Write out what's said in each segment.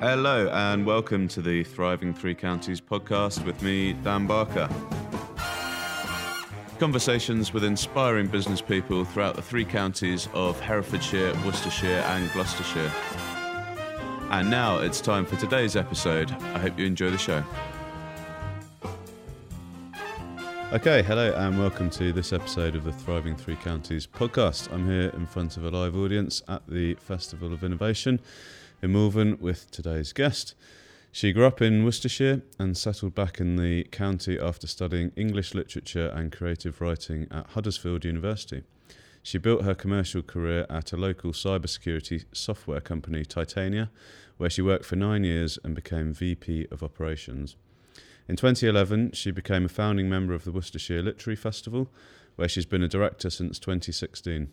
Hello, and welcome to the Thriving Three Counties podcast with me, Dan Barker. Conversations with inspiring business people throughout the three counties of Herefordshire, Worcestershire, and Gloucestershire. And now it's time for today's episode. I hope you enjoy the show. Okay, hello, and welcome to this episode of the Thriving Three Counties podcast. I'm here in front of a live audience at the Festival of Innovation in Malvern with today's guest. She grew up in Worcestershire and settled back in the county after studying English literature and creative writing at Huddersfield University. She built her commercial career at a local cybersecurity software company, Titania, where she worked for nine years and became VP of Operations. In 2011, she became a founding member of the Worcestershire Literary Festival, where she's been a director since 2016.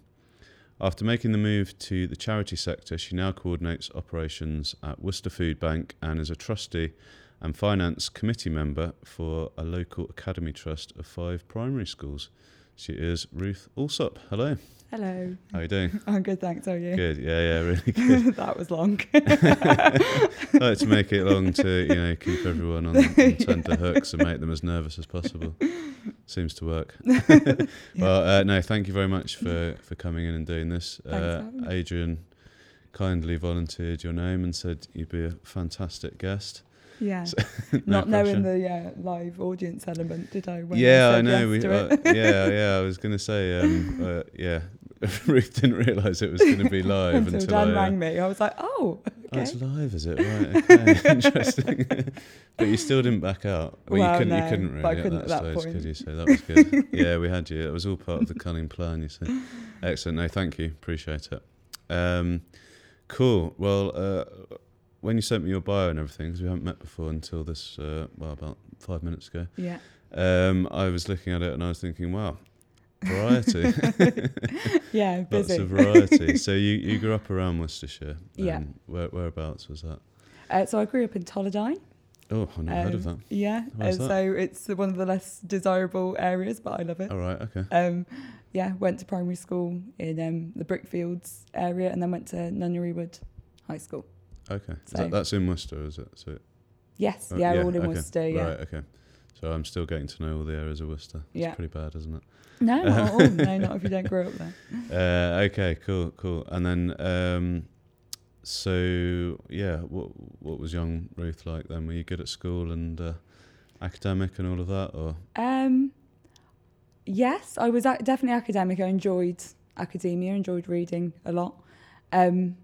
After making the move to the charity sector, she now coordinates operations at Worcester Food Bank and is a trustee and finance committee member for a local academy trust of five primary schools. She is Ruth Alsop. Hello. Hello. How are you doing? I'm good, thanks. How are you? Good. Yeah, yeah, really good. that was long. I like to make it long to you know keep everyone on, on tender hooks and make them as nervous as possible. Seems to work. Well, uh, no, thank you very much for for coming in and doing this. Uh. Adrian kindly volunteered your name and said you'd be a fantastic guest. Yeah. No Not knowing the uh, live audience element, did I? when yeah, I said know. yes we, uh, yeah, yeah. I was going to say, um, uh, yeah. Ruth didn't realise it was going to be live Until until, Dan I, uh, rang me, I was like, oh, Oh, it's live, is it? Right. Okay. Interesting. but you still didn't back out. Well, Well, you couldn't. no, you couldn't really I at couldn't that at that stage, point. could you? So that was good. yeah, we had you. It was all part of the cunning plan. You see. Excellent. No, thank you. Appreciate it. Um, cool. Well, uh, when you sent me your bio and everything, because we haven't met before until this, uh, well, about five minutes ago. yeah. Um, I was looking at it and I was thinking, wow, variety. Yeah, Lots busy. of variety. so you, you grew up around Worcestershire. Yeah. Um, Where, whereabouts was that? Uh, so I grew up in Tolladine. Oh, I've never heard of that. Um, Yeah. Uh, that? so it's one of the less desirable areas, but I love it. All right. Okay. Um, yeah, went to primary school in um, the Brickfields area and then went to Nunnery Wood High School. Okay. So- that, that's in Worcester, is it? So, Yes, oh, yeah, all in okay. Worcester, yeah. Right. Okay. So I'm still getting to know all the areas of Worcester. It's Yeah. pretty bad, isn't it? No, not at all. No, not if you don't grow up there. Uh, okay. Cool. Cool. And then, um, so yeah, what what was young Ruth like then? Were you good at school and uh, academic and all of that, or Um, yes, I was definitely academic. I enjoyed academia, enjoyed reading a lot. Um,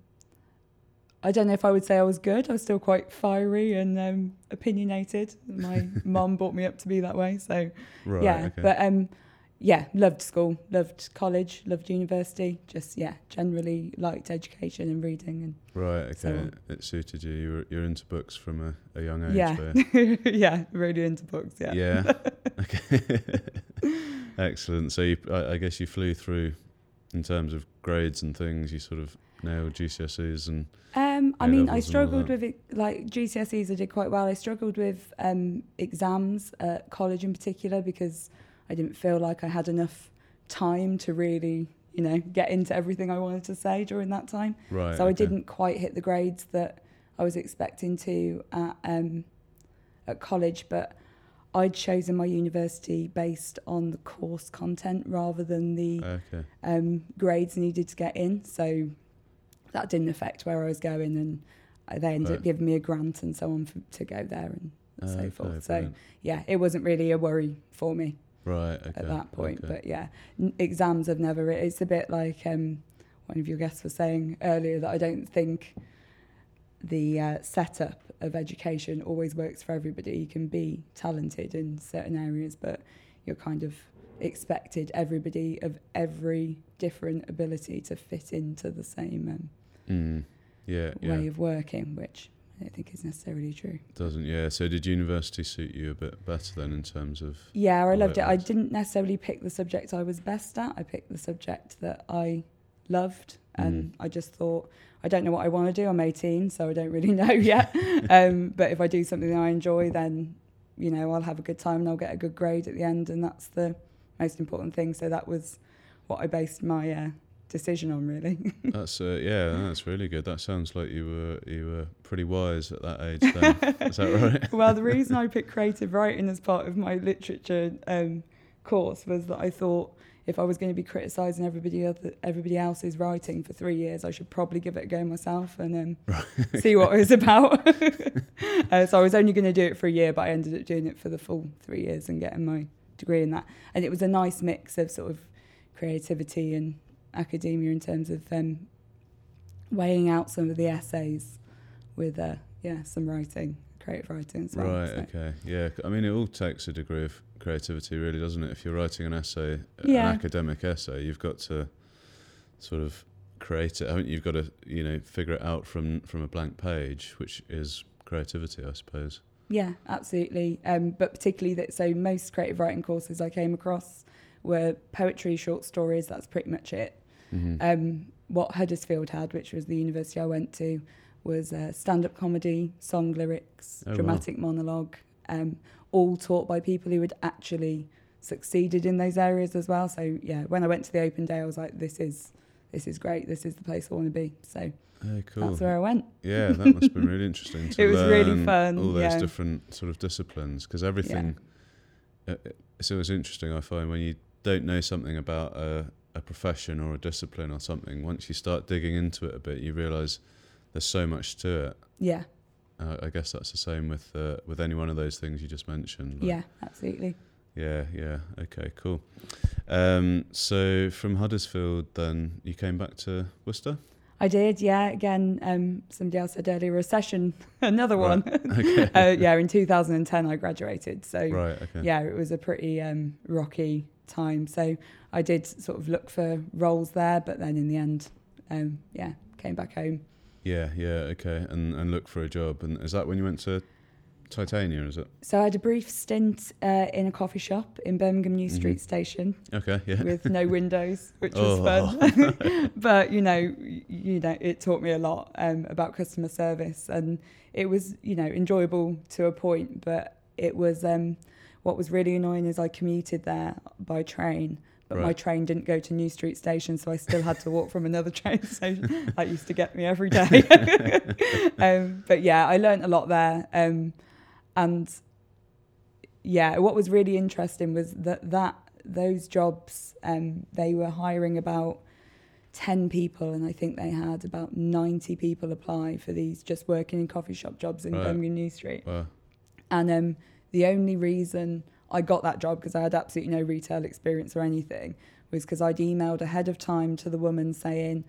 I don't know if I would say I was good. I was still quite fiery and um, opinionated. My mum brought me up to be that way. So right? yeah, okay. but um, yeah, loved school, loved college, loved university. Just yeah, generally liked education and reading and right. Okay. so- it suited you. You were you're into books from a, a young age. yeah, yeah, really into books. Yeah. Yeah. okay. Excellent. So you, I, I guess you flew through, in terms of grades and things. You sort of nailed GCSEs and Um, I A mean, I struggled with it, like GCSEs. I did quite well. I struggled with um, exams at college in particular because I didn't feel like I had enough time to really, you know, get into everything I wanted to say during that time. right. so I didn't quite hit the grades that I was expecting to at um, at college. But I'd chosen my university based on the course content rather than the Okay. um, grades needed to get in. So that didn't affect where I was going, and uh, they ended Right. up giving me a grant and so on for, to go there and so Okay, forth. So brilliant. yeah, it wasn't really a worry for me Right. Okay. at that point. okay. But yeah, n- exams have never. It's a bit like um, one of your guests was saying earlier that I don't think the uh, setup of education always works for everybody. You can be talented in certain areas, but you're kind of expected everybody of every different ability to fit into the same um, Mm. Yeah. Yeah. way of working, which I don't think is necessarily true. Doesn't. Yeah. So did university suit you a bit better then in terms of? Yeah, I loved it it. I didn't necessarily pick the subject I was best at. I picked the subject that I loved, and Mm. I just thought I don't know what I want to do. I'm 18, so I don't really know yet. um, but if I do something that I enjoy, then you know I'll have a good time and I'll get a good grade at the end, and that's the most important thing. So that was what I based my uh, decision on, really. That's uh, yeah, that's really good. That sounds like you were you were pretty wise at that age. Then is that right? well, the reason I picked creative writing as part of my literature um, course was that I thought if I was going to be criticising everybody other, everybody else's writing for three years, I should probably give it a go myself and um, Right. see what it was about. uh, so I was only going to do it for a year, but I ended up doing it for the full three years and getting my degree in that. And it was a nice mix of sort of creativity and academia in terms of um, weighing out some of the essays with uh, yeah some writing, creative writing as well. Right. so. Okay. Yeah. I mean, it all takes a degree of creativity, really, doesn't it? If you're writing an essay, Yeah. an academic essay, you've got to sort of create it. Haven't you? You've got to you know figure it out from from a blank page, which is creativity, I suppose. Yeah, absolutely. Um, but particularly that, so most creative writing courses I came across were poetry, short stories. That's pretty much it. Mm-hmm. Um, what Huddersfield had, which was the university I went to, was uh, stand-up comedy, song lyrics, Oh, wow. dramatic monologue, um, all taught by people who had actually succeeded in those areas as well. So yeah, when I went to the open day, I was like, this is this is great. This is the place I want to be. So Oh, cool. that's where I went. Yeah, that must have been really interesting. To It was really fun, All those yeah. different sort of disciplines, because everything. uh, It's always interesting. I find when you don't know something about a, a profession or a discipline or something, once you start digging into it a bit, you realise there's so much to it. Yeah, Uh, I guess that's the same with uh, with any one of those things you just mentioned. like- yeah, absolutely. Yeah. Yeah. Okay. Cool. Um, so from Huddersfield, then you came back to Worcester. I did, yeah. Again, um, somebody else said earlier, recession, another Right, one. Okay. uh, yeah, in 2010 I graduated. So right. Okay. yeah, it was a pretty um, rocky time. So I did sort of look for roles there, but then in the end, um, yeah, came back home. Yeah, yeah, okay, and and look for a job. And is that when you went to Titania? Is it? So I had a brief stint uh, in a coffee shop in Birmingham New Street Mhm. Station Okay, yeah. with no windows, which was Oh. fun. but you know, you know, it taught me a lot um, about customer service, and it was you know enjoyable to a point. But it was um, what was really annoying is I commuted there by train. But my train didn't go to New Street Station, so I still had to walk from another train station. That used to get me every day. um, but yeah, I learned a lot there. Um, and yeah, what was really interesting was that that those jobs um, they were hiring about 10 people and I think they had about 90 people apply for these just working in coffee shop jobs in Right. Birmingham New Street. Wow. And um, the only reason I got that job because I had absolutely no retail experience or anything was because I'd emailed ahead of time to the woman saying,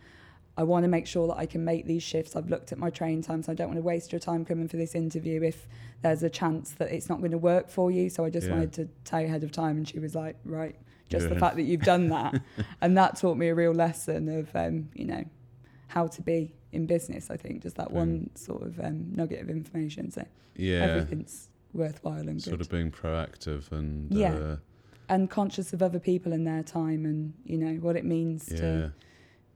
I want to make sure that I can make these shifts. I've looked at my train times. I don't want to waste your time coming for this interview if there's a chance that it's not going to work for you. So I just Yeah. wanted to tell you ahead of time. And she was like, right, just the fact that you've done that. and that taught me a real lesson of, um, you know, how to be in business, I think. Just that one sort of um, nugget of information. So Yeah, everything's worthwhile and sort good. of being proactive and Yeah. uh, and conscious of other people and their time and, you know, what it means yeah, to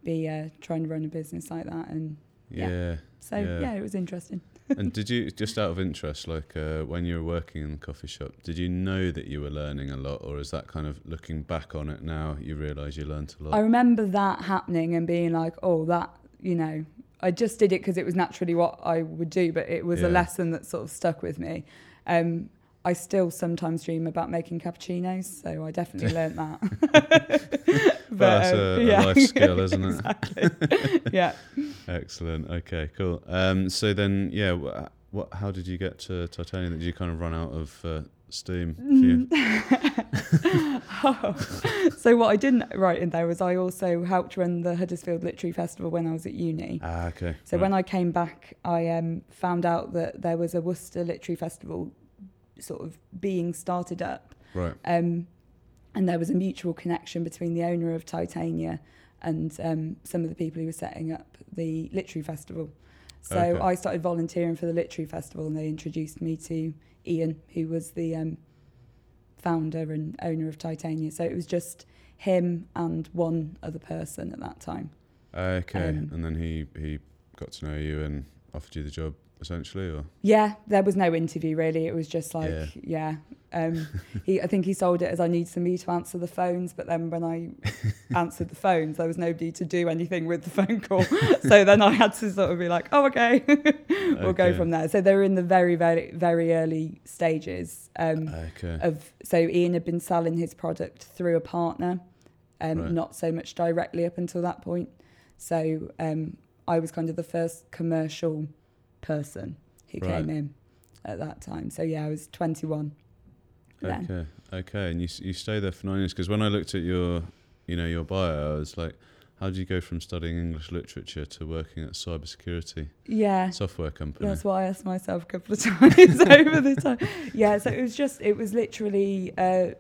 be uh, trying to run a business like that. And yeah. Yeah. so, Yeah. it was interesting. and did you just out of interest, like uh, when you were working in the coffee shop, did you know that you were learning a lot, or is that kind of looking back on it now, you realise you learnt a lot? I remember that happening and being like, oh, that, you know, I just did it because it was naturally what I would do, but it was Yeah. a lesson that sort of stuck with me. Um, I still sometimes dream about making cappuccinos, so I definitely learnt that. but, That's um, a, a life skill, isn't it? yeah. Excellent. Okay, cool. Um, so then, yeah, what? How did you get to Titania? Did you kind of run out of uh, steam? Oh. so what I didn't write in there was I also helped run the Huddersfield Literary Festival when I was at uni. Ah, okay. So right. when I came back, I um, found out that there was a Worcester Literary Festival sort of being started up. right, Um, and there was a mutual connection between the owner of Titania and um, some of the people who were setting up the literary festival. So Okay. I started volunteering for the literary festival, and they introduced me to Ian, who was the um, founder and owner of Titania. So it was just him and one other person at that time. okay. um, and then he he got to know you and offered you the job. Essentially, or Yeah, there was no interview really. It was just like, Yeah. yeah. Um, he, I think he sold it as I need somebody to answer the phones, but then when I answered the phones, there was nobody to do anything with the phone call. so then I had to sort of be like, oh, okay, we'll go from there. So they were in the very, very, very early stages um, okay, of. So Ian had been selling his product through a partner, um, Right. not so much directly up until that point. So um, I was kind of the first commercial person who Right. came in at that time. So yeah, I was 21. then. okay, okay. And you you stay there for nine years because when I looked at your, you know, your bio, I was like, how did you go from studying English literature to working at cybersecurity Yeah. software company? That's what I asked myself a couple of times over the time. Yeah, so it was just, it was literally, uh,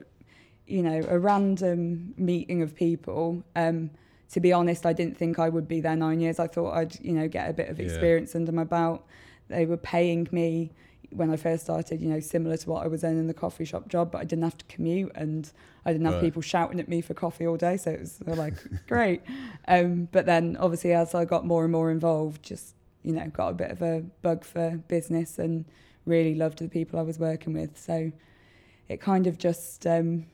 you know, a random meeting of people. Um, to be honest, I didn't think I would be there nine years. I thought I'd, you know, get a bit of Yeah. experience under my belt. They were paying me when I first started, you know, similar to what I was earning in the coffee shop job, but I didn't have to commute and I didn't have Right. people shouting at me for coffee all day. So it was like, great. Um, but then obviously as I got more and more involved, just, you know, got a bit of a bug for business and really loved the people I was working with. So it kind of just um,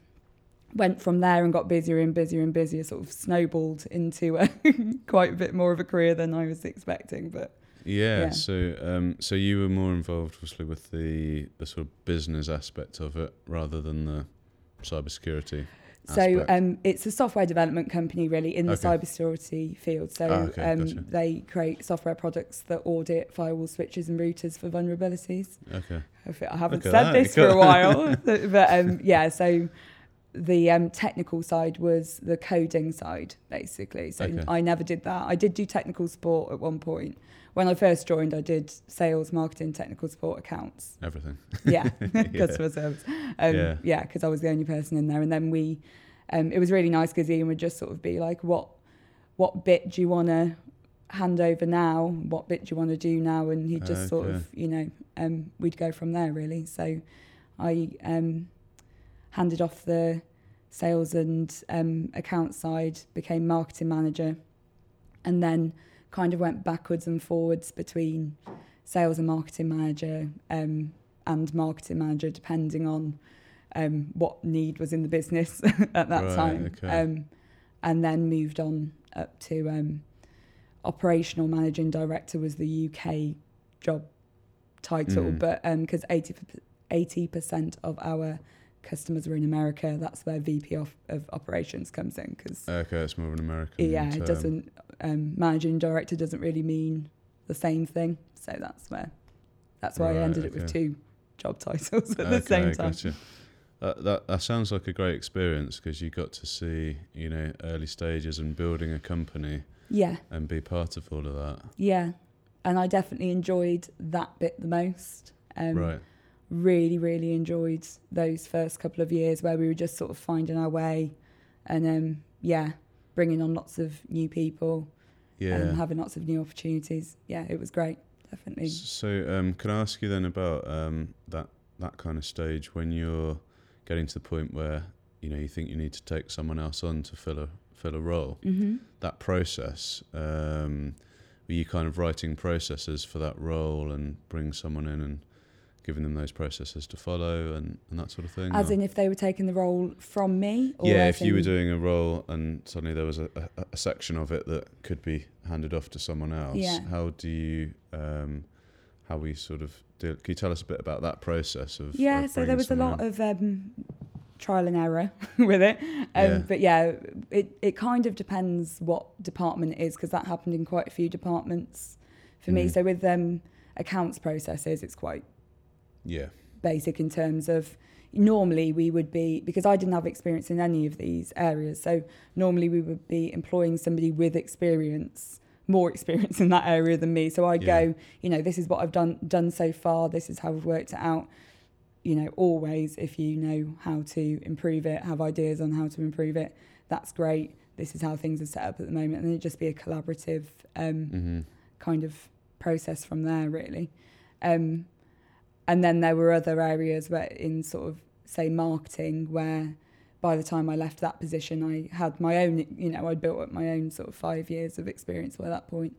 went from there and got busier and busier and busier, sort of snowballed into a quite a bit more of a career than I was expecting. But Yeah, Yeah. So, um, so you were more involved, obviously, with the the sort of business aspect of it rather than the cybersecurity. So um, it's a software development company, really, in the Okay. cybersecurity field. So Ah, okay, um, gotcha. they create software products that audit firewall switches and routers for vulnerabilities. okay. I I haven't said this for a while, but um, yeah. So the um, technical side was the coding side, basically. So Okay. I never did that. I did do technical support at one point. When I first joined, I did sales, marketing, technical support accounts. Everything. Yeah, Yeah. customer service. Um, Yeah. yeah, because I was the only person in there. And then we, um, it was really nice because Ian would just sort of be like, "What, what bit do you want to hand over now? What bit do you want to do now?" And he'd just sort of, you know, um, we'd go from there really. So I um, handed off the sales and um, account side, became marketing manager, and then kind of went backwards and forwards between sales and marketing manager um, and marketing manager, depending on um, what need was in the business at that Right, time. okay. Um, and then moved on up to um, operational managing director was the UK job title, Mm. but because 80 percent of our customers were in America, that's where VP of, of operations comes in because Okay, it's more of an American. yeah, term. it doesn't um, managing director doesn't really mean the same thing. So that's where that's why Right, I ended it with two job titles at the same time. Gotcha. That, that that sounds like a great experience because you got to see you know early stages and building a company Yeah, and be part of all of that. yeah, and I definitely enjoyed that bit the most. Um, right. Really, really enjoyed those first couple of years where we were just sort of finding our way, and um, yeah, bringing on lots of new people Yeah. and having lots of new opportunities. Yeah, it was great, definitely. So, um, can I ask you then about um, that that kind of stage when you're getting to the point where you know you think you need to take someone else on to fill a fill a role? hmm That process, um, were you kind of writing processes for that role and bring someone in and giving them those processes to follow and, and that sort of thing? As or- in, if they were taking the role from me, or yeah, if you were doing a role and suddenly there was a, a, a section of it that could be handed off to someone else, Yeah. how do you, um, how we sort of deal? Can you tell us a bit about that process of? Yeah, of so there was a lot in? of um, trial and error with it. Um, Yeah. But yeah, it, it kind of depends what department it is because that happened in quite a few departments for me. Mhm. So with um, accounts processes, it's quite Yeah, basic in terms of normally we would be because I didn't have experience in any of these areas. So normally we would be employing somebody with experience, more experience in that area than me. So I'd Yeah. go, you know, this is what I've done done so far. This is how we've worked it out. You know, always if you know how to improve it, have ideas on how to improve it, that's great. This is how things are set up at the moment, and it'd just be a collaborative um, hmm kind of process from there really um, and then there were other areas where in sort of say marketing where by the time I left that position I had my own you know I'd built up my own sort of five years of experience by that point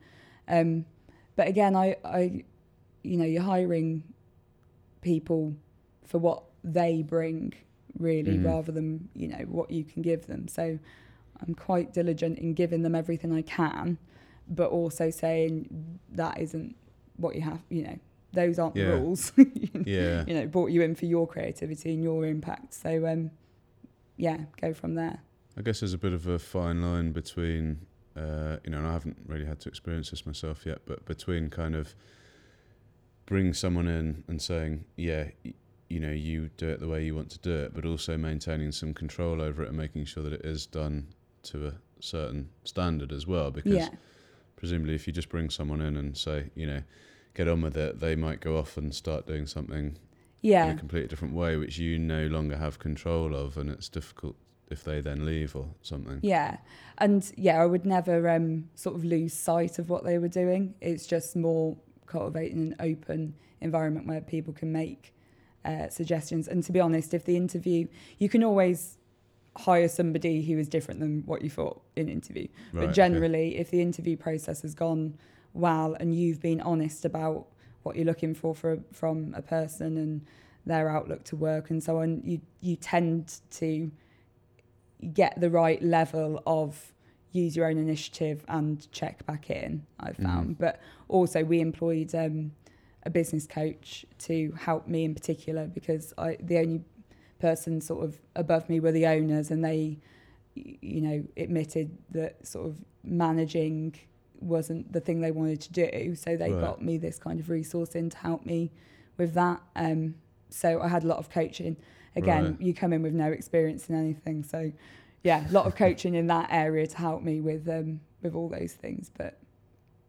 um, but again I, I you know, you're hiring people for what they bring, really, Mhm. rather than you know what you can give them. So I'm quite diligent in giving them everything I can, but also saying that isn't what you have. You know, those aren't Yeah. the rules. Yeah. you know, brought you in for your creativity and your impact. So um, yeah, go from there. I guess there's a bit of a fine line between, uh, you know, and I haven't really had to experience this myself yet, but between kind of bring someone in and saying, yeah, you know, you do it the way you want to do it, but also maintaining some control over it and making sure that it is done to a certain standard as well. Because yeah, presumably, if you just bring someone in and say, you know, get on with it, they might go off and start doing something yeah. in a completely different way, which you no longer have control of, and it's difficult if they then leave or something. yeah, and yeah, I would never um, sort of lose sight of what they were doing. It's just more cultivating an open environment where people can make uh, suggestions. And to be honest, if the interview, you can always hire somebody who is different than what you thought in interview. Right, but okay. generally, if the interview process has gone well and you've been honest about what you're looking for, for from a person and their outlook to work and so on, you you tend to get the right level of use your own initiative and check back in. I've Mhm. found, but also we employed um, a business coach to help me in particular because I the only person sort of above me were the owners and they you know admitted that sort of managing wasn't the thing they wanted to do so they Right. got me this kind of resource in to help me with that um so I had a lot of coaching again Right. you come in with no experience in anything so yeah a lot of coaching in that area to help me with um with all those things but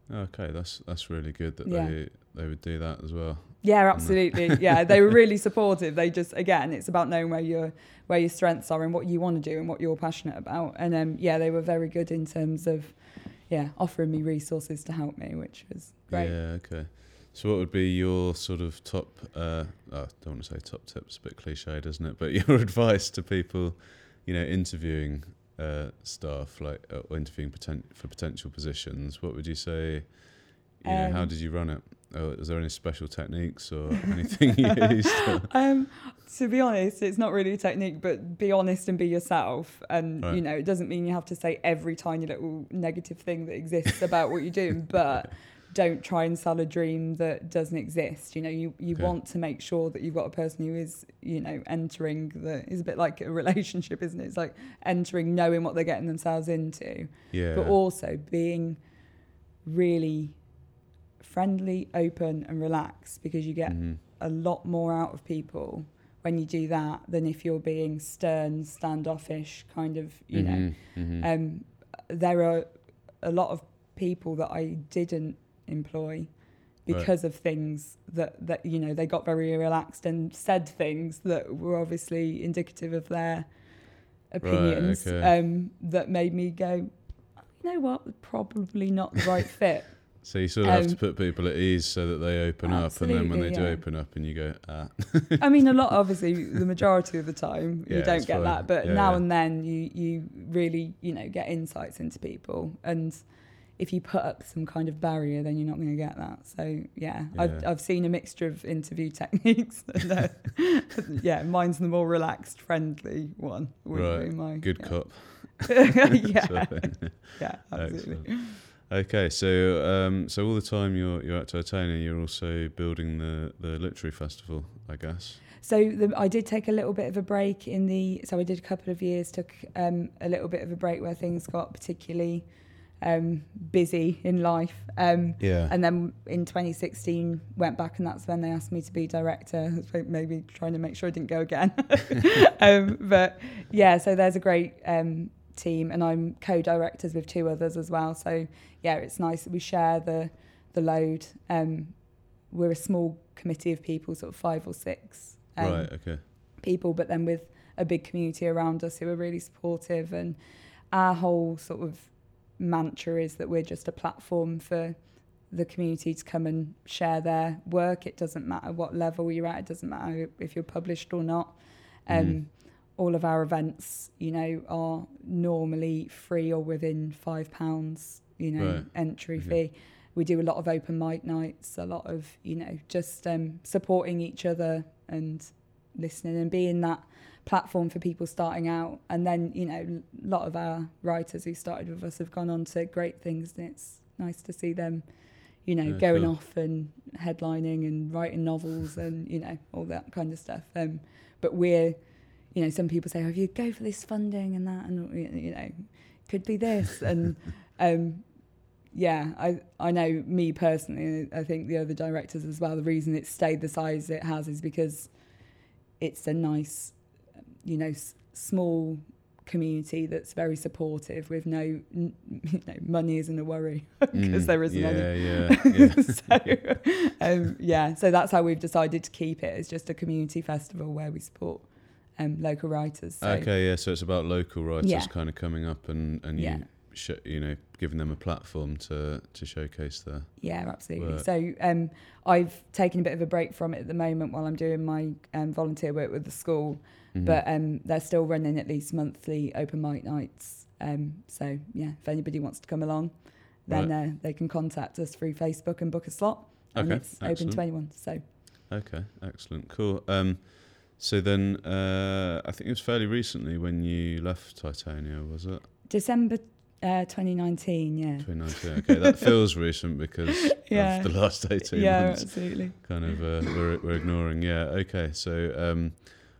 Okay, that's that's really good that Yeah. they they would do that as well. Yeah, absolutely. yeah, they were really supportive. They just again, it's about knowing where your where your strengths are and what you want to do and what you're passionate about. And um, yeah, they were very good in terms of yeah offering me resources to help me, which was great. Yeah, okay. So what would be your sort of top? Uh, oh, I don't want to say top tips, a bit cliched, isn't it? But your advice to people, you know, interviewing uh, staff, like uh, or interviewing poten- for potential positions. What would you say? You know, how Um, did you run it? Oh, is there any special techniques or anything you used? Um, to be honest, it's not really a technique, but be honest and be yourself. And Right. you know, it doesn't mean you have to say every tiny little negative thing that exists about what you're doing, but don't try and sell a dream that doesn't exist. You know, you, you Okay. want to make sure that you've got a person who is, you know, entering the is a bit like a relationship, isn't it? It's like entering, knowing what they're getting themselves into, yeah. but also being really friendly, open, and relaxed because you get Mhm. a lot more out of people when you do that than if you're being stern, standoffish, kind of, you know. Mhm, mhm. Um, there are a lot of people that I didn't employ because of things that, that, you know, they got very relaxed and said things that were obviously indicative of their opinions okay. um, that made me go, you know what, probably not the right fit. So you sort of have to um, put people at ease so that they open up, and then when they absolutely, do open up, and you go, ah, I mean, a lot, obviously, the majority of the time Yeah, you don't get fine. that, but Yeah, now yeah. and then you you really you know get insights into people, and if you put up some kind of barrier, then you're not going to get that. So yeah, I've I've seen a mixture of interview techniques. And, uh, yeah, mine's the more relaxed, friendly one. would Right. be my good yeah. cop. yeah, sort of thing. yeah, absolutely. Excellent. Okay, so um, so all the time you're you're at Titania, you're also building the the literary festival, I guess. So the, I did take a little bit of a break in the. So I did a couple of years, took um, a little bit of a break where things got particularly um, busy in life. Um, Yeah. and then in 2016, went back, and that's when they asked me to be director. So Maybe trying to make sure I didn't go again. um, but yeah, so there's a great um, team, and I'm co-directors with two others as well. So yeah, it's nice that we share the the load. Um, we're a small committee of people, sort of five or six um, right. Okay. people, but then with a big community around us who are really supportive. And our whole sort of mantra is that we're just a platform for the community to come and share their work. It doesn't matter what level you're at. It doesn't matter if you're published or not. Um, Mhm. All of our events, you know, are normally free or within five pounds, you know, Right. entry Okay. fee. we do a lot of open mic nights, a lot of you know just um, supporting each other and listening and being that platform for people starting out. And then you know a lot of our writers who started with us have gone on to great things, and it's nice to see them. You know, Yeah, going cool. off and headlining and writing novels and you know all that kind of stuff. Um, but we're, you know, some people say, "Oh, if you go for this funding and that, and you know, could be this," and um, yeah, I I know me personally. I think the other directors as well. The reason it stayed the size it has is because it's a nice, you know, s- small community that's very supportive with no, n- you know, money isn't a worry because Mm, there isn't yeah, any. Yeah, yeah. so um, yeah, so that's how we've decided to keep it. It's just a community festival where we support um, local writers. So, okay, yeah. So it's about local writers Yeah. kind of coming up and and Yeah. you sh- you know giving them a platform to to showcase their. Yeah, absolutely. work. So um, I've taken a bit of a break from it at the moment while I'm doing my um, volunteer work with the school, Mhm. but um, they're still running at least monthly open mic nights. Um, so yeah, if anybody wants to come along, then uh, they can contact us through Facebook and book a slot. And Okay, it's open to anyone. So Okay, excellent, cool. Um, so then uh, I think it was fairly recently when you left Titania, was it? December uh, 2019, yeah. 2019. Okay, that feels recent because Yeah. of the last 18 Yeah, months. absolutely. Kind of uh, we're we're ignoring. Yeah. Okay. So um,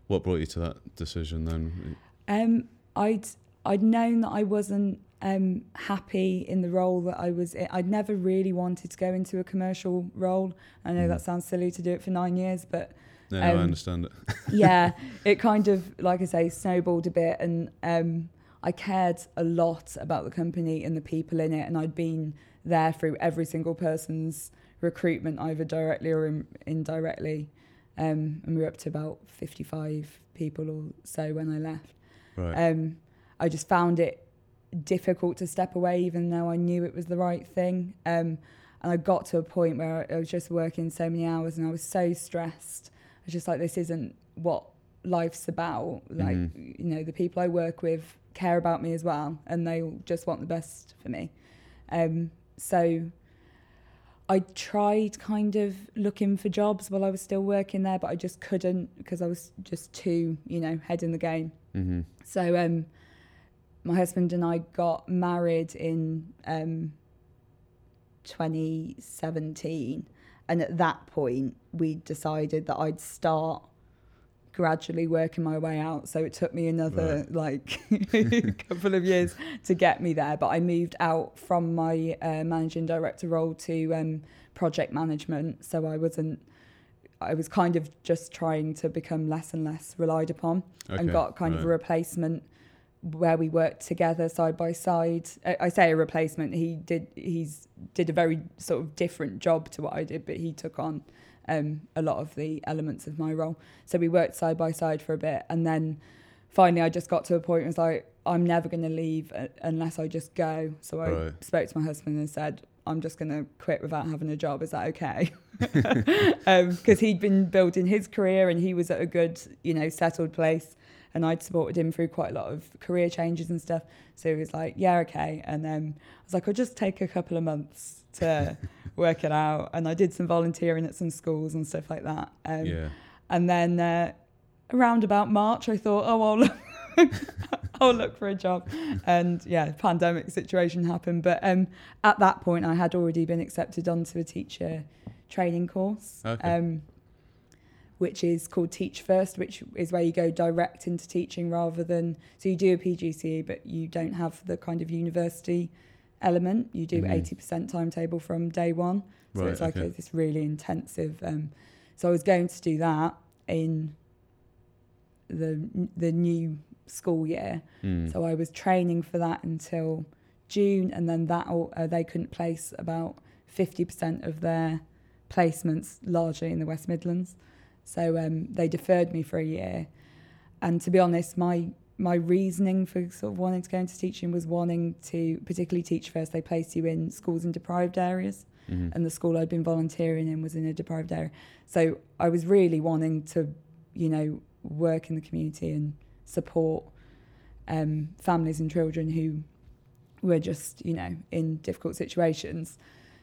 what brought you to that decision then? Um, I'd I'd known that I wasn't um, happy in the role that I was in. I'd never really wanted to go into a commercial role. I know Mm. that sounds silly to do it for nine years, but No, no, I Um, understand it. yeah, it kind of, like I say, snowballed a bit. And um, I cared a lot about the company and the people in it. And I'd been there through every single person's recruitment, either directly or in, indirectly. Um, and we were up to about 55 people or so when I left. Right. Um, I just found it difficult to step away, even though I knew it was the right thing. Um, and I got to a point where I was just working so many hours and I was so stressed. Was just like, this isn't what life's about. Like, Mhm. you know, the people I work with care about me as well, and they just want the best for me. Um, so I tried kind of looking for jobs while I was still working there, but I just couldn't because I was just too, you know, head in the game. hmm So um, my husband and I got married in um, 2017, and at that point we decided that I'd start gradually working my way out. So it took me another like couple of years to get me there, but I moved out from my uh, managing director role to um, project management. So I wasn't. I was kind of just trying to become less and less relied upon and got kind of a replacement where we worked together side by side. I, I say a replacement. He did. He's did a very sort of different job to what I did, but he took on um, a lot of the elements of my role. So we worked side by side for a bit, and then finally I just got to a point where I was like, I'm never going to leave uh, unless I just go. So I Right. spoke to my husband and said, I'm just going to quit without having a job. Is that okay? Because he'd been building his career and he was at a good, you know, settled place. And I'd supported him through quite a lot of career changes and stuff. So he was like, yeah, okay. And then I was like, I'll just take a couple of months to work it out. And I did some volunteering at some schools and stuff like that. Um, yeah. and then uh, around about March, I thought, oh, I'll look, I'll look for a job. And yeah, pandemic situation happened. But um, at that point, I had already been accepted onto a teacher training course, Okay. um, which is called Teach First, which is where you go direct into teaching rather than, so you do a PGCE, but you don't have the kind of university element. You do Mhm. 80% timetable from day one. So Right, it's like okay. this really intensive. Um, so I was going to do that in the the new school year. Mm. So I was training for that until June, and then that all, uh, they couldn't place about fifty percent of their placements, largely in the West Midlands. So um, they deferred me for a year. And to be honest, my my reasoning for sort of wanting to go into teaching was wanting to particularly teach first. They place you in schools in deprived areas Mhm. and the school I'd been volunteering in was in a deprived area. So I was really wanting to, you know, work in the community and support um, families and children who were just, you know, in difficult situations.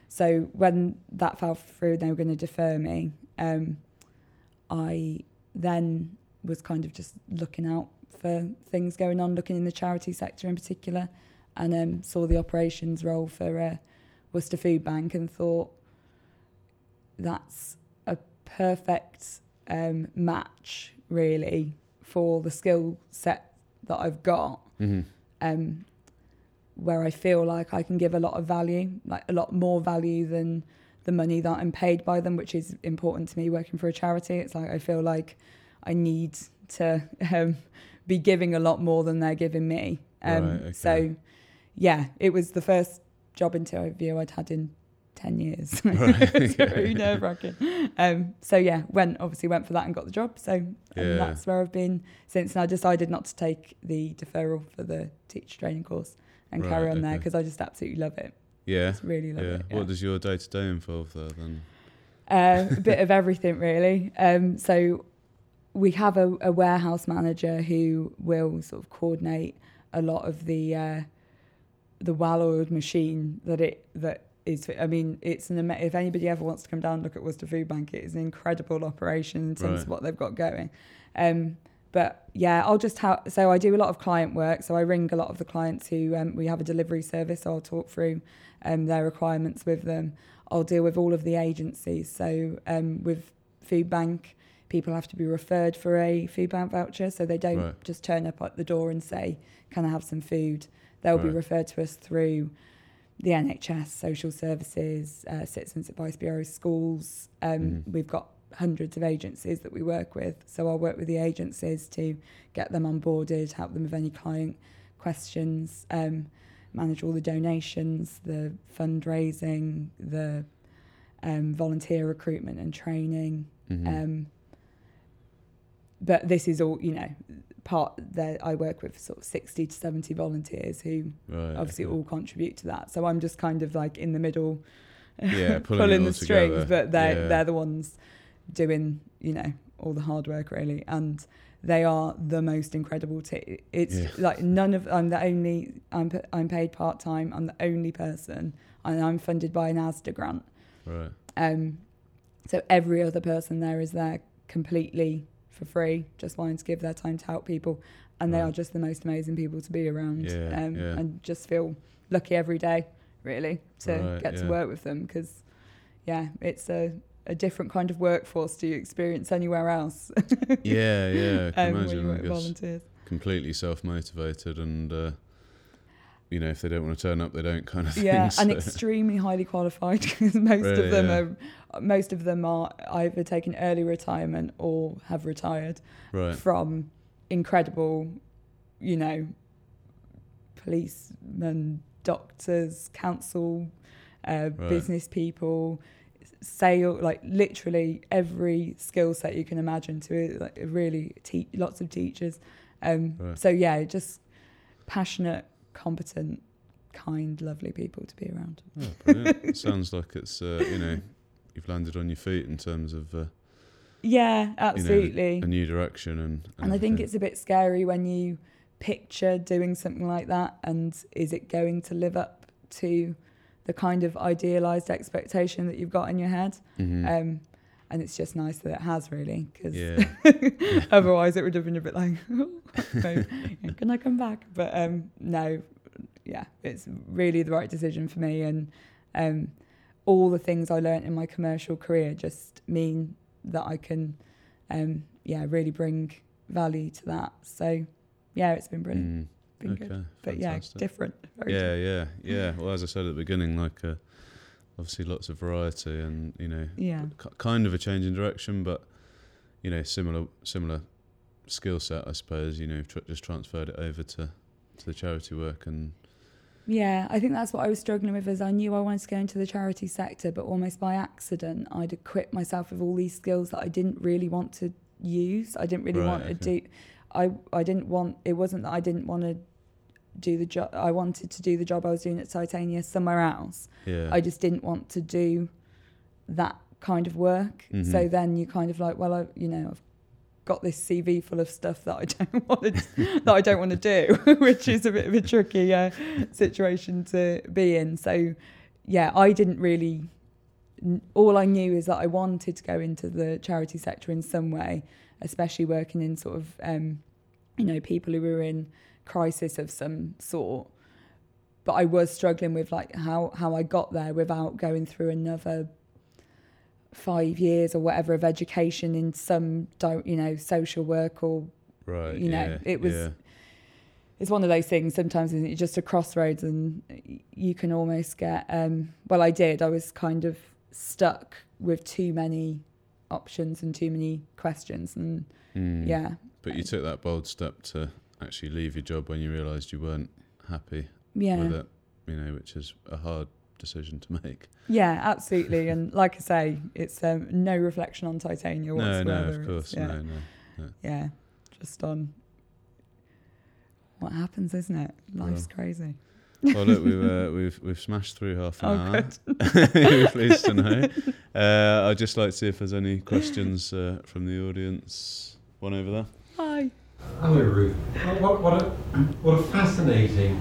so when that fell through, they were going to defer me. Um, I then was kind of just looking out for things going on, looking in the charity sector in particular, and um, saw the operations role for uh, Worcester Food Bank and thought that's a perfect um, match, really, for the skill set that I've got. Mm-hmm. Um, where I feel like I can give a lot of value, like a lot more value than the money that I'm paid by them, which is important to me working for a charity. It's like I feel like I need to um, be giving a lot more than they're giving me. Um, Right, okay. So, yeah, it was the first job interview I'd had in 10 years. Right, okay. very nerve wracking. Um, so, yeah, went obviously went for that and got the job. So, and Yeah. that's where I've been since. And I decided not to take the deferral for the teacher training course and Right, carry on there because I just absolutely love it. Yeah. Just really love Yeah. it. What does your day to day involve there then? Uh, a bit of everything, really. Um, so we have a, a warehouse manager who will sort of coordinate a lot of the uh, the well-oiled machine that it that is. I mean, it's an if anybody ever wants to come down and look at Worcester Food Bank, it is an incredible operation in terms Right. of what they've got going. Um, but yeah, I'll just have so I do a lot of client work. So I ring a lot of the clients who um, we have a delivery service. So I'll talk through um, their requirements with them. I'll deal with all of the agencies. So um, with Food Bank, people have to be referred for a food bank voucher, so they don't Right. just turn up at the door and say, "Can I have some food?" They'll be referred to us through the NHS, social services, uh, citizens advice Bureau, schools. Um, Mhm. We've got hundreds of agencies that we work with, so I'll work with the agencies to get them onboarded, help them with any client questions, um, manage all the donations, the fundraising, the um, volunteer recruitment and training. Mhm. Um, but this is all, you know, part that I work with sort of 60 to 70 volunteers who right. obviously all contribute to that. So I'm just kind of like in the middle, Yeah, pulling pulling the strings, together. but they're, Yeah. they're the ones doing, you know, all the hard work really. And they are the most incredible. T- it's Yeah. like none of, I'm the only, I'm, I'm paid part time. I'm the only person and I'm funded by an ASDA grant. Right. Um, so every other person there is there completely for free, just wanting to give their time to help people, and they Right. are just the most amazing people to be around. Yeah, um, yeah. And just feel lucky every day, really, to Right, get to work with them because, yeah, it's a, a different kind of workforce do you experience anywhere else. Yeah, yeah. I um, imagine. I guess volunteers. completely self motivated and. Uh, you know, if they don't want to turn up, they don't kind of Yeah, thing. and so- extremely highly qualified because most Really, of them yeah. are most of them are either taking early retirement or have retired. right. from incredible, you know, policemen, doctors, council, uh, Right. business people, sale, like literally every skill set you can imagine to like really teach lots of teachers. Um, Right. So yeah, just passionate, competent, kind, lovely people to be around. Oh, sounds like it's uh, you know you've landed on your feet in terms of uh, Yeah, you know, absolutely. a new direction and And I think it's a bit scary when you picture doing something like that and is it going to live up to the kind of idealized expectation that you've got in your head? Mhm. Um, and it's just nice that it has really because yeah otherwise it would have been a bit like, so, can I come back? But um, no, yeah, it's really the right decision for me. And um, all the things I learnt in my commercial career just mean that I can, um, yeah, really bring value to that. So, yeah, it's been brilliant. Mm, Been okay good. But yeah, different. Very yeah yeah yeah well as I said at the beginning like uh, obviously lots of variety and you know Yeah. kind of a change in direction but you know similar similar skill set I suppose you know tr- just transferred it over to to the charity work and Yeah, I think that's what I was struggling with. Is I knew I wanted to go into the charity sector, but almost by accident, I'd equipped myself with all these skills that I didn't really want to use. I didn't really Right, want to do. I I didn't want. It wasn't that I didn't want to do the job. I wanted to do the job I was doing at Titania somewhere else. yeah I just didn't want to do that kind of work. So Mhm. then you kind of like, well, I, you know, I've got this CV full of stuff that I don't want to that I don't want to do, which is a bit of a tricky uh, situation to be in. So yeah, I didn't really. All I knew is that I wanted to go into the charity sector in some way, especially working in sort of, um, you know, people who were in crisis of some sort. But I was struggling with like how how I got there without going through another five years or whatever of education in some, you know, social work or Right. you know, yeah, it was- yeah. it's one of those things sometimes isn't it just a crossroads and you can almost get um well i did i was kind of stuck with too many options and too many questions and Mm. yeah. But you took that bold step to actually leave your job when you realised you weren't happy yeah. with it, you know, which is a hard decision to make. yeah absolutely. And like i say it's um, no reflection on titania whatsoever no, no, of course, yeah, no, no. yeah just on what happens isn't it? Life's crazy Well, look, we've uh, we've we've smashed through half an Oh, hour. We're pleased to know. Uh, I'd just like to see if there's any questions uh, from the audience. One over there. hi Hello, Ruth. What, what, what, a, what a fascinating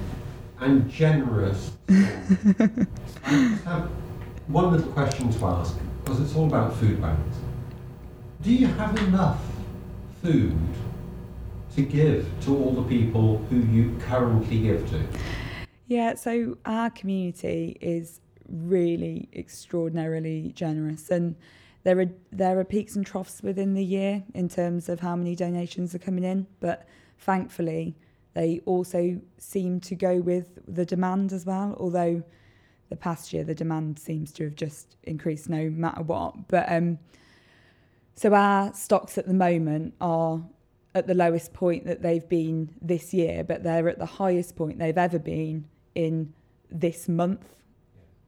and generous. I just have one little question to ask because it's all about food banks. Do you have enough food to give to all the people who you currently give to? Yeah, so our community is really extraordinarily generous and there are there are peaks and troughs within the year in terms of how many donations are coming in, but thankfully they also seem to go with the demand as well, although the past year the demand seems to have just increased no matter what. But um so our stocks at the moment are at the lowest point that they've been this year, but they're at the highest point they've ever been in this month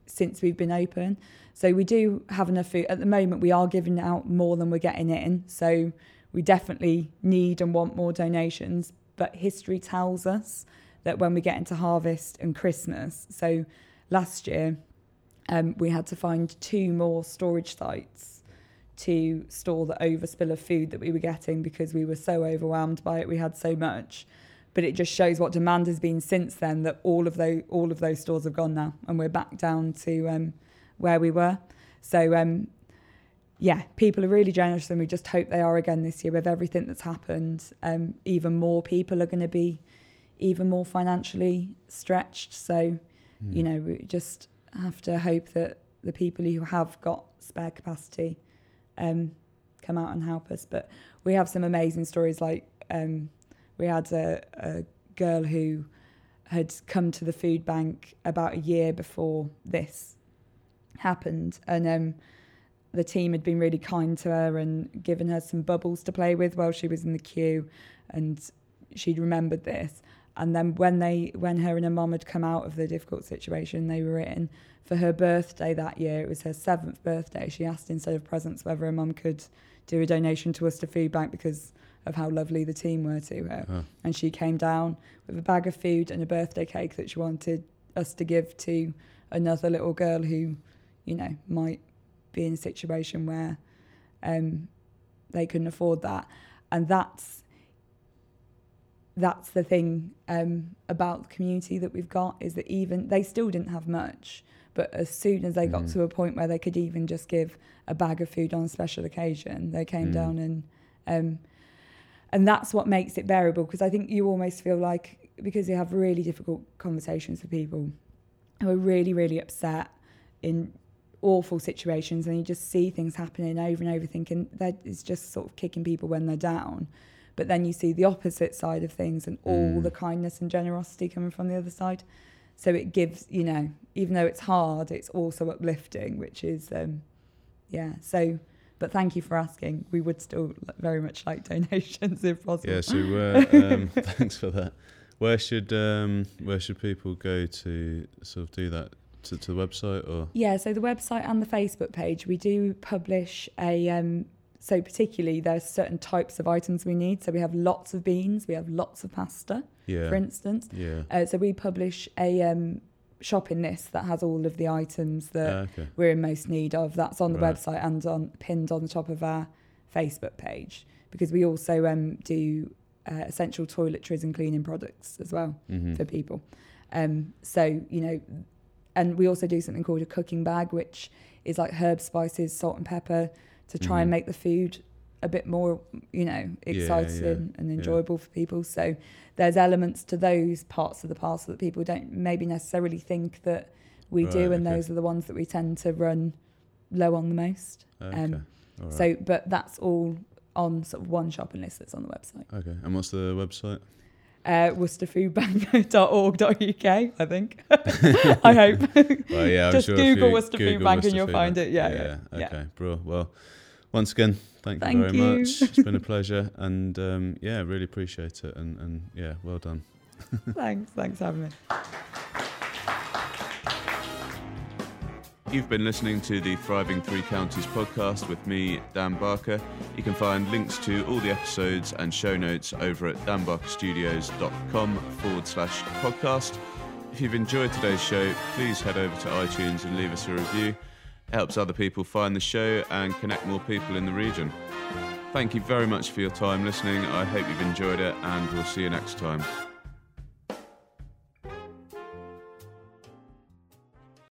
since we've been open. So we do have enough food. At the moment, we are giving out more than we're getting in. So we definitely need and want more donations. But history tells us that when we get into harvest and Christmas, so last year um, we had to find two more storage sites to store the overspill of food that we were getting because we were so overwhelmed by it. We had so much, but it just shows what demand has been since then. That all of those all of those stores have gone now, and we're back down to um, where we were. So um, yeah, people are really generous, and we just hope they are again this year with everything that's happened. Um, even more people are going to be even more financially stretched. So you know, we just have to hope that the people who have got spare capacity um, come out and help us. But we have some amazing stories. Like um, we had a, a girl who had come to the food bank about a year before this happened, and um, the team had been really kind to her and given her some bubbles to play with while she was in the queue, and she'd remembered this. And then when they, when her and her mum had come out of the difficult situation they were in, for her birthday that year, it was her seventh birthday. She asked instead of presents whether her mum could do a donation to us to Food Bank because of how lovely the team were to her. Oh. And she came down with a bag of food and a birthday cake that she wanted us to give to another little girl who, you know, might be in a situation where um, they couldn't afford that. And that's that's the thing um, about the community that we've got is that even they still didn't have much, but as soon as they got Mm. to a point where they could even just give a bag of food on a special occasion, they came Mm. down and um, and that's what makes it bearable because I think you almost feel like because you have really difficult conversations with people who are really really upset in awful situations and you just see things happening over and over thinking that is just sort of kicking people when they're down but then you see the opposite side of things and all Mm. the kindness and generosity coming from the other side so it gives you know even though it's hard it's also uplifting which is um yeah so but thank you for asking we would still very much like donations if possible Yeah. So where? Um, thanks for that. Where should um, where should people go to sort of do that? To, to the website or? Yeah, so the website and the Facebook page, we do publish a. Um, so particularly, there's certain types of items we need. So we have lots of beans, we have lots of pasta, Yeah. for instance. yeah. Uh, so we publish a um, shopping list that has all of the items that Ah, okay. we're in most need of. That's on the Right. website and on pinned on the top of our Facebook page because we also um, do uh, essential toiletries and cleaning products as well hmm for people. Um, so you know, and we also do something called a cooking bag, which is like herbs, spices, salt, and pepper to try and Mhm. make the food a bit more, you know, exciting yeah, and yeah. enjoyable for people. So there's elements to those parts of the parcel that people don't maybe necessarily think that we Right, do, and okay. those are the ones that we tend to run low on the most. Okay. Um, right. So, but that's all on sort of one shopping list that's on the website. okay. And what's the website? Uh, WorcesterFoodBank.org.uk, I think. I hope. Well, yeah, I'm Just sure Google Worcester Food Bank and you'll Food find it. Yeah, yeah, yeah. Okay, bro. Well, once again, thank, Thank you very you. much. It's been a pleasure, and um, yeah, really appreciate it, and, and yeah, well done. thanks. Thanks for having me. You've been listening to the Thriving Three Counties podcast with me, Dan Barker. You can find links to all the episodes and show notes over at danbarkerstudios.com forward slash podcast. If you've enjoyed today's show, please head over to iTunes and leave us a review. Helps other people find the show and connect more people in the region. Thank you very much for your time listening. I hope you've enjoyed it, and we'll see you next time.